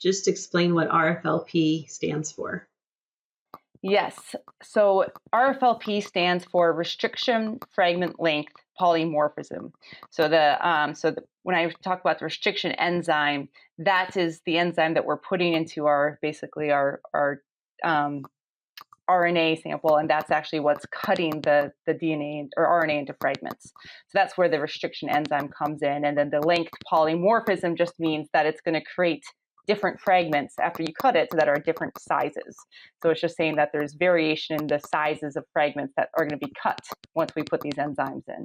just explain what RFLP stands for? Yes. So RFLP stands for restriction fragment length polymorphism. So the um, so the, when I talk about the restriction enzyme, that is the enzyme that we're putting into our basically our our um, RNA sample, and that's actually what's cutting the, the DNA or RNA into fragments. So that's where the restriction enzyme comes in. And then the length polymorphism just means that it's going to create different fragments after you cut it that are different sizes. So it's just saying that there's variation in the sizes of fragments that are going to be cut once we put these enzymes in.